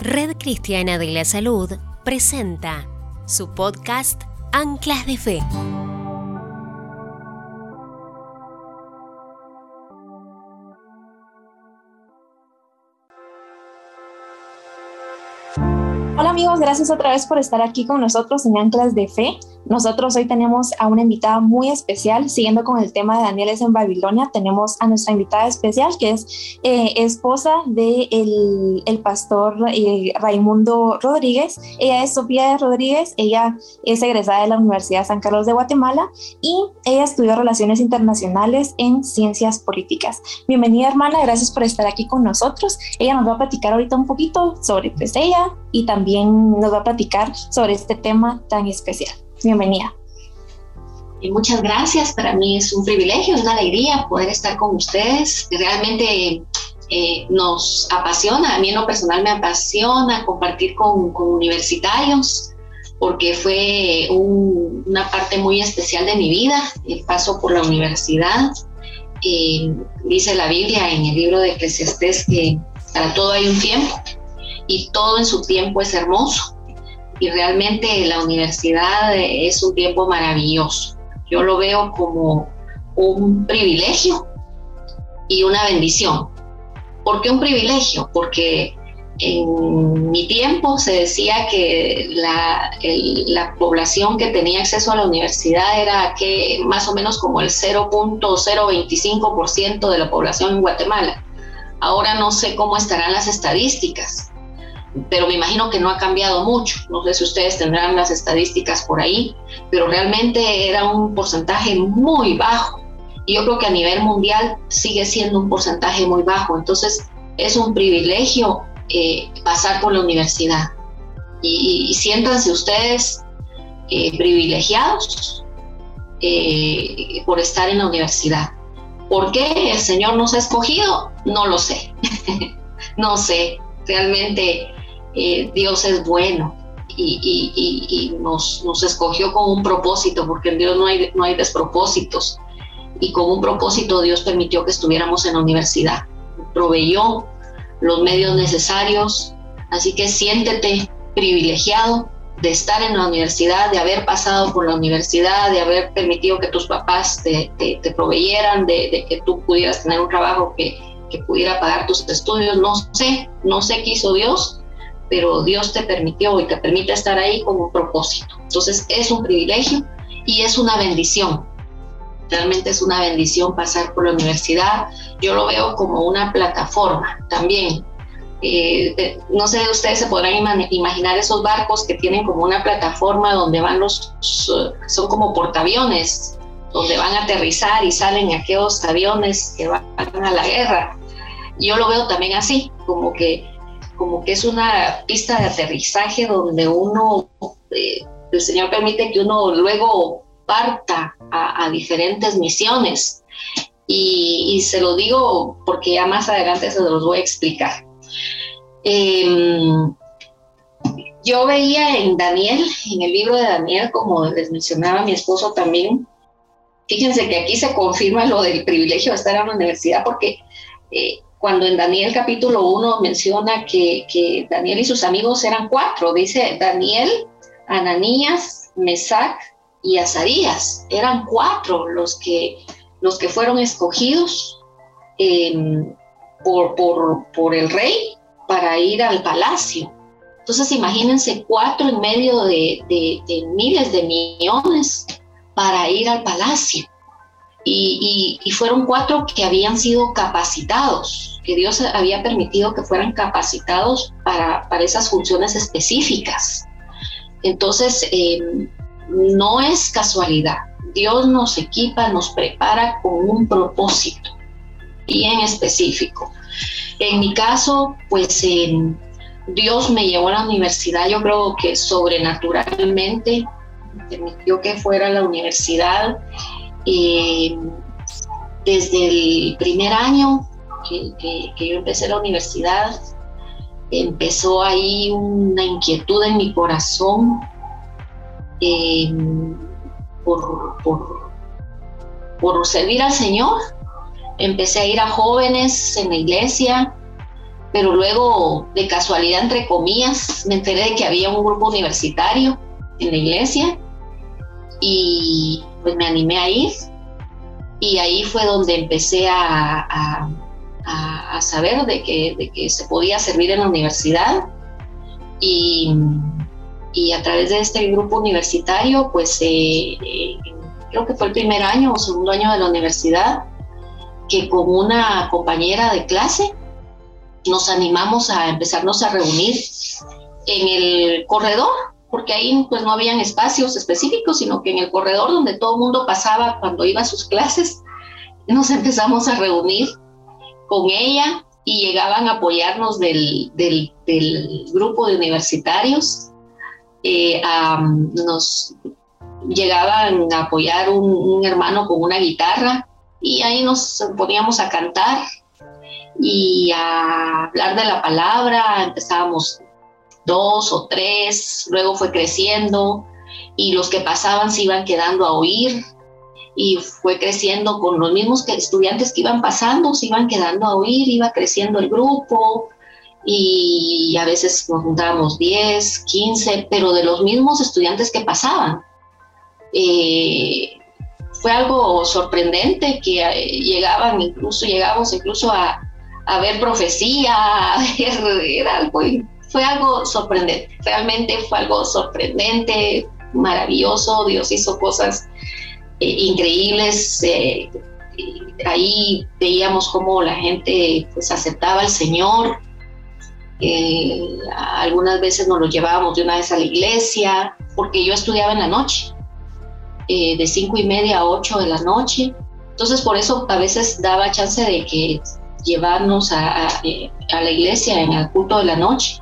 Red Cristiana de la Salud presenta su podcast Anclas de Fe. Hola amigos, gracias otra vez por estar aquí con nosotros en Anclas de Fe. Nosotros hoy tenemos a una invitada muy especial, siguiendo con el tema de Daniel es en Babilonia, tenemos a nuestra invitada especial que es eh, esposa de el, pastor eh, Raimundo Rodríguez. Ella es Sofía Rodríguez, ella es egresada de la Universidad San Carlos de Guatemala y ella estudió Relaciones Internacionales en Ciencias Políticas. Bienvenida hermana, gracias por estar aquí con nosotros. Ella nos va a platicar ahorita un poquito sobre pues, ella y también nos va a platicar sobre este tema tan especial. Bienvenida. Y muchas gracias, para mí es un privilegio, es una alegría poder estar con ustedes. Realmente eh, nos apasiona, a mí en lo personal me apasiona compartir con, universitarios, porque fue una parte muy especial de mi vida, el paso por la universidad. Eh, dice la Biblia en el libro de Eclesiastés que para todo hay un tiempo y todo en su tiempo es hermoso y realmente la universidad es un tiempo maravilloso. Yo lo veo como un privilegio y una bendición. ¿Por qué un privilegio? Porque en mi tiempo se decía que la, la, población que tenía acceso a la universidad era que más o menos como el 0.025% de la población en Guatemala. Ahora no sé cómo estarán las estadísticas, pero me imagino que no ha cambiado mucho. No sé si ustedes tendrán las estadísticas por ahí, pero realmente era un porcentaje muy bajo. Y yo creo que a nivel mundial sigue siendo un porcentaje muy bajo. Entonces es un privilegio eh, pasar por la universidad. Y, siéntanse ustedes eh, privilegiados eh, por estar en la universidad. ¿Por qué el Señor nos ha escogido? No lo sé. no sé. Realmente eh, Dios es bueno y, nos, escogió con un propósito, porque en Dios no hay, despropósitos. Y con un propósito Dios permitió que estuviéramos en la universidad. Proveyó los medios necesarios. Así que siéntete privilegiado de estar en la universidad, de haber pasado por la universidad, de haber permitido que tus papás te, proveyeran, de, que tú pudieras tener un trabajo que, que pudiera pagar tus estudios. No sé, no sé qué hizo Dios, pero Dios te permitió y te permite estar ahí con un propósito. Entonces es un privilegio y es una bendición. Realmente es una bendición pasar por la universidad. Yo lo veo como una plataforma también. Eh, no sé, ustedes se podrán imaginar esos barcos que tienen como una plataforma donde van los, son como portaaviones, donde van a aterrizar y salen aquellos aviones que van a la guerra. Yo lo veo también así, como que como que es una pista de aterrizaje donde uno, eh, el Señor permite que uno luego parta a, diferentes misiones. Y, se lo digo porque ya más adelante se los voy a explicar. Em, yo veía en Daniel, en el libro de Daniel, como les mencionaba mi esposo también, fíjense que aquí se confirma lo del privilegio de estar en la universidad porque eh, cuando en Daniel capítulo 1 menciona que, Daniel y sus amigos eran cuatro, dice Daniel, Ananías, Mesac y Azarías, eran cuatro los que, los que fueron escogidos em, por, por, el rey para ir al palacio. Entonces imagínense cuatro en medio de miles de millones para ir al palacio y, fueron cuatro que habían sido capacitados, que Dios había permitido que fueran capacitados para, para esas funciones específicas. Entonces, em, no es casualidad. Dios nos equipa, nos prepara con un propósito bien específico. En mi caso, pues em, Dios me llevó a la universidad, yo creo que sobrenaturalmente, permitió que fuera a la universidad eh, desde el primer año que, yo empecé la universidad, empezó ahí una inquietud en mi corazón eh, por, por, servir al Señor. Empecé a ir a jóvenes en la iglesia pero luego de casualidad, entre comillas, me enteré de que había un grupo universitario en la iglesia y pues me animé a ir y ahí fue donde empecé a, saber de que, que, se podía servir en la universidad y, a través de este grupo universitario pues eh, eh, creo que fue el primer año o segundo año de la universidad que con una compañera de clase nos animamos a empezarnos a reunir en el corredor, porque ahí pues no habían espacios específicos, sino que en el corredor donde todo el mundo pasaba cuando iba a sus clases, nos empezamos a reunir con ella y llegaban a apoyarnos del, del, grupo de universitarios. Eh, nos llegaban a apoyar un, un hermano con una guitarra y ahí nos poníamos a cantar y a hablar de la palabra, empezábamos dos o tres, luego fue creciendo y los que pasaban se iban quedando a oír y fue creciendo con los mismos que estudiantes que iban pasando, se iban quedando a oír, iba creciendo el grupo y a veces nos juntábamos 10, 15, pero de los mismos estudiantes que pasaban. Eh, fue algo sorprendente que eh, llegaban incluso, llegamos incluso a, a ver profecía, a ver, algo, fue algo sorprendente, realmente fue algo sorprendente, maravilloso, Dios hizo cosas eh, increíbles, eh, ahí veíamos cómo la gente pues aceptaba al Señor, algunas veces nos lo llevábamos de una vez a la iglesia, porque yo estudiaba en la noche, eh, de cinco y media a ocho de la noche, entonces por eso a veces daba chance de que llevarnos a, la iglesia en el culto de la noche.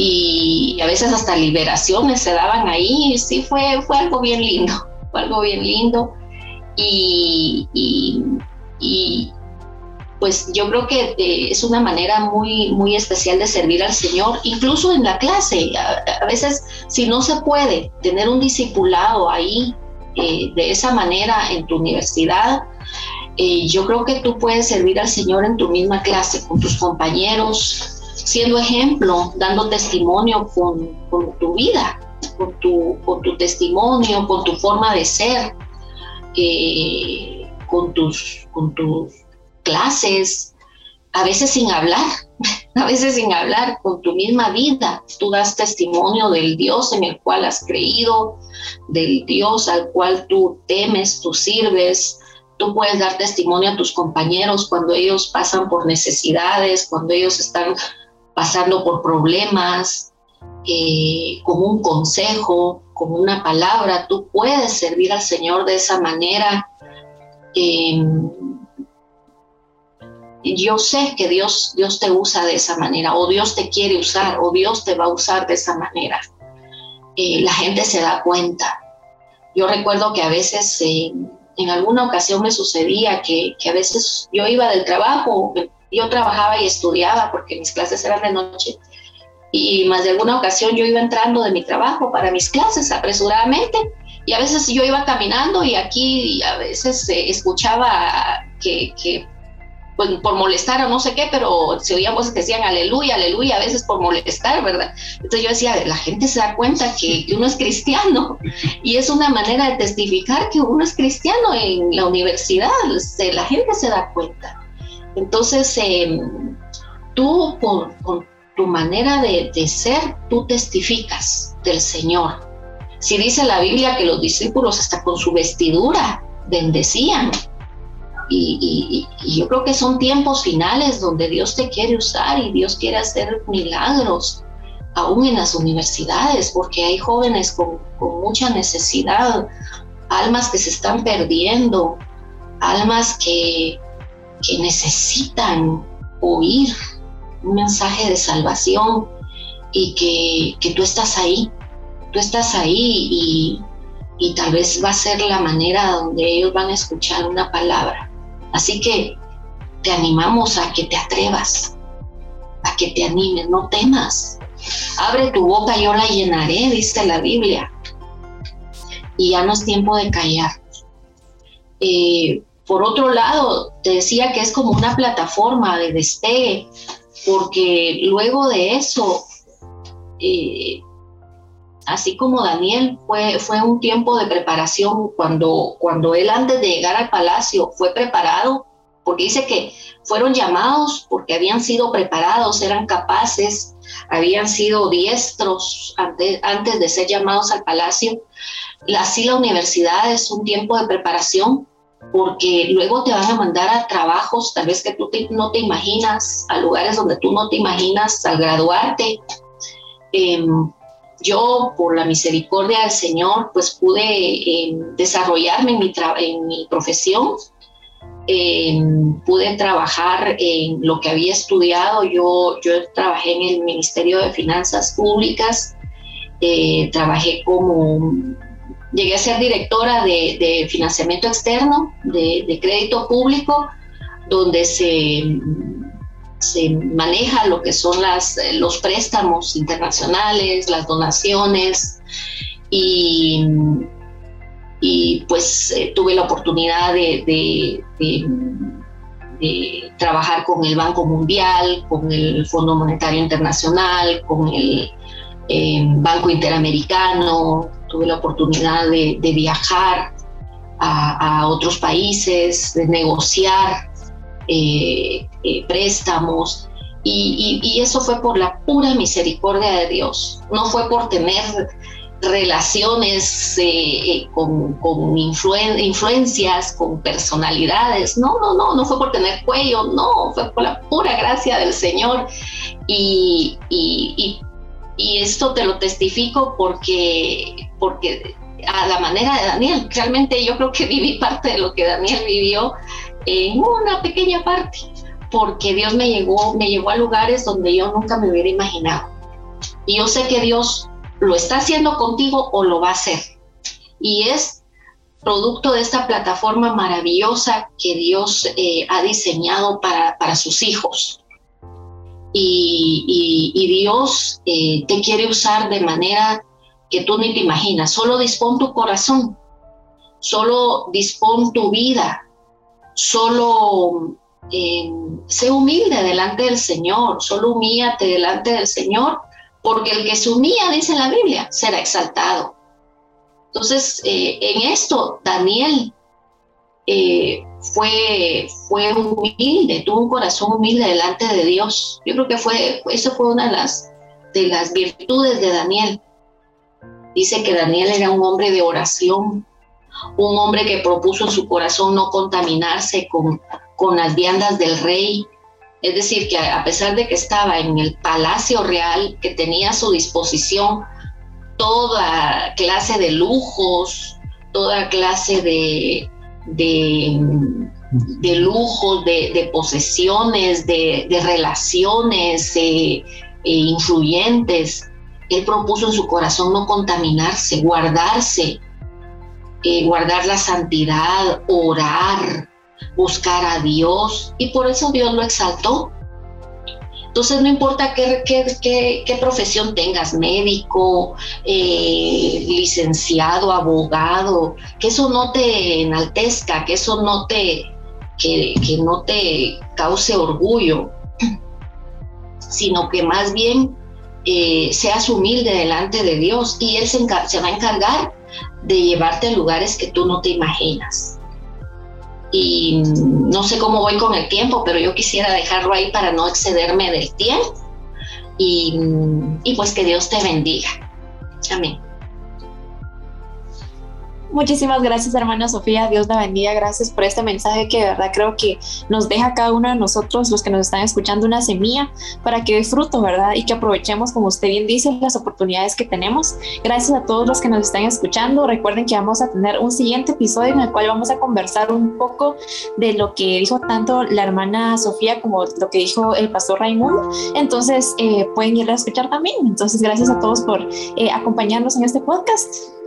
Y, a veces hasta liberaciones se daban ahí, sí fue, fue algo bien lindo, fue algo bien lindo. Y, y, pues yo creo que eh, es una manera muy, muy especial de servir al Señor, incluso en la clase. A, veces, si no se puede tener un discipulado ahí eh, de esa manera en tu universidad, eh, yo creo que tú puedes servir al Señor en tu misma clase, con tus compañeros, siendo ejemplo, dando testimonio con, tu vida, con tu, con tu, testimonio, con tu forma de ser, eh, con, tus, con tus clases, a veces sin hablar, a veces sin hablar, con tu misma vida. Tú das testimonio del Dios en el cual has creído, del Dios al cual tú temes, tú sirves, Tú puedes dar testimonio a tus compañeros cuando ellos pasan por necesidades, cuando ellos están pasando por problemas, eh, como un consejo, como una palabra. Tú puedes servir al Señor de esa manera. Em, yo sé que Dios, Dios te usa de esa manera, o Dios te quiere usar, o Dios te va a usar de esa manera. Eh, la gente se da cuenta. Yo recuerdo que a veces en alguna ocasión me sucedía que, a veces yo iba del trabajo, yo trabajaba y estudiaba porque mis clases eran de noche, y más de alguna ocasión yo iba entrando de mi trabajo para mis clases apresuradamente, y a veces yo iba caminando y aquí a veces escuchaba que, que pues, por molestar o no sé qué, pero se oían voces que decían aleluya, aleluya, a veces por molestar, ¿verdad? Entonces yo decía, la gente se da cuenta que, uno es cristiano y es una manera de testificar que uno es cristiano en la universidad, la gente se da cuenta. Entonces, em, tú con, tu manera de, ser, tú testificas del Señor. Si dice la Biblia que los discípulos hasta con su vestidura bendecían, y, yo creo que son tiempos finales donde Dios te quiere usar y Dios quiere hacer milagros, aún en las universidades, porque hay jóvenes con, mucha necesidad, almas que se están perdiendo, almas que, que necesitan oír un mensaje de salvación y que, que, tú estás ahí, tú estás ahí y, y tal vez va a ser la manera donde ellos van a escuchar una palabra Así que te animamos a que te atrevas, a que te animes, no temas. Abre tu boca, yo la llenaré, dice la Biblia. Y ya no es tiempo de callar. Eh, por otro lado, te decía que es como una plataforma de despegue, porque luego de eso, eh, así como Daniel, fue, fue un tiempo de preparación cuando, cuando él antes de llegar al palacio fue preparado, porque dice que fueron llamados porque habían sido preparados, eran capaces, habían sido diestros antes, antes de ser llamados al palacio. Así la universidad es un tiempo de preparación porque luego te van a mandar a trabajos tal vez que tú no te imaginas, a lugares donde tú no te imaginas al graduarte. Em, yo, por la misericordia del Señor, pues pude em, desarrollarme en mi, en mi profesión, em, pude trabajar en lo que había estudiado. Yo, yo trabajé en el Ministerio de Finanzas Públicas, eh, trabajé como Llegué a ser directora de, financiamiento externo, de, crédito público, donde se, maneja lo que son las, los préstamos internacionales, las donaciones y, y pues eh, tuve la oportunidad de, trabajar con el Banco Mundial, con el Fondo Monetario Internacional, con el eh, Banco Interamericano, tuve la oportunidad de, viajar a, otros países, de negociar eh, eh, préstamos. Y, eso fue por la pura misericordia de Dios. No fue por tener relaciones eh, con, influencias, con personalidades. No, no, no, no fue por tener cuello, no, fue por la pura gracia del Señor. Y, esto te lo testifico porque, porque a la manera de Daniel, realmente yo creo que viví parte de lo que Daniel vivió en una pequeña parte, porque Dios me llevó, me llevó a lugares donde yo nunca me hubiera imaginado. Y yo sé que Dios lo está haciendo contigo o lo va a hacer. Y es producto de esta plataforma maravillosa que Dios eh, ha diseñado para, para sus hijos y, Dios eh, te quiere usar de manera que tú ni te imaginas. Solo dispón tu corazón, solo dispón tu vida, solo eh, sé humilde delante del Señor, solo humíate delante del Señor, porque el que se humilla, dice la Biblia, será exaltado. Entonces, eh, en esto, Daniel fue, fue humilde, tuvo un corazón humilde delante de Dios. Yo creo que fue, eso fue una de las, de las virtudes de Daniel. Dice que Daniel era un hombre de oración, un hombre que propuso en su corazón no contaminarse con, con las viandas del rey. Es decir, que a pesar de que estaba en el palacio real, que tenía a su disposición toda clase de lujos, toda clase de, de, lujos, de, posesiones, de, relaciones eh, eh, influyentes. Él propuso en su corazón no contaminarse, guardarse, eh, guardar la santidad, orar, buscar a Dios. Y por eso Dios lo exaltó. Entonces no importa qué, qué, profesión tengas, médico, eh, licenciado, abogado, que eso no te enaltezca, que eso no te, que, no te cause orgullo, sino que más bien eh, seas humilde delante de Dios y Él se, va a encargar de llevarte a lugares que tú no te imaginas y no sé cómo voy con el tiempo, pero yo quisiera dejarlo ahí para no excederme del tiempo y, y pues que Dios te bendiga. Amén. Muchísimas gracias, hermana Sofía. Dios la bendiga. Gracias por este mensaje que de verdad creo que nos deja a cada uno de nosotros, los que nos están escuchando, una semilla para que dé fruto, ¿verdad? Y que aprovechemos, como usted bien dice, las oportunidades que tenemos. Gracias a todos los que nos están escuchando. Recuerden que vamos a tener un siguiente episodio en el cual vamos a conversar un poco de lo que dijo tanto la hermana Sofía como lo que dijo el pastor Raimundo. Entonces, eh, pueden ir a escuchar también. Entonces, gracias a todos por eh, acompañarnos en este podcast.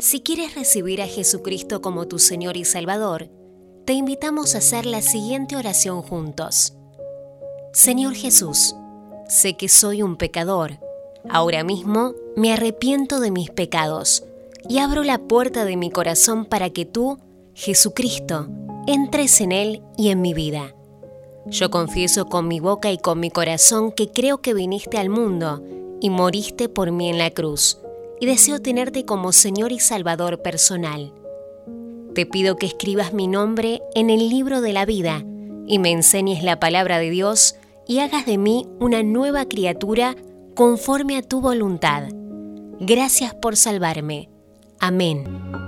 Si quieres recibir a Jesucristo como tu Señor y Salvador, te invitamos a hacer la siguiente oración juntos. Señor Jesús, sé que soy un pecador, Ahora mismo me arrepiento de mis pecados y abro la puerta de mi corazón para que tú, Jesucristo, entres en él y en mi vida. Yo confieso con mi boca y con mi corazón que creo que viniste al mundo y moriste por mí en la cruz, y deseo tenerte como Señor y Salvador personal. Te pido que escribas mi nombre en el libro de la vida y me enseñes la palabra de Dios y hagas de mí una nueva criatura conforme a tu voluntad. Gracias por salvarme. Amén.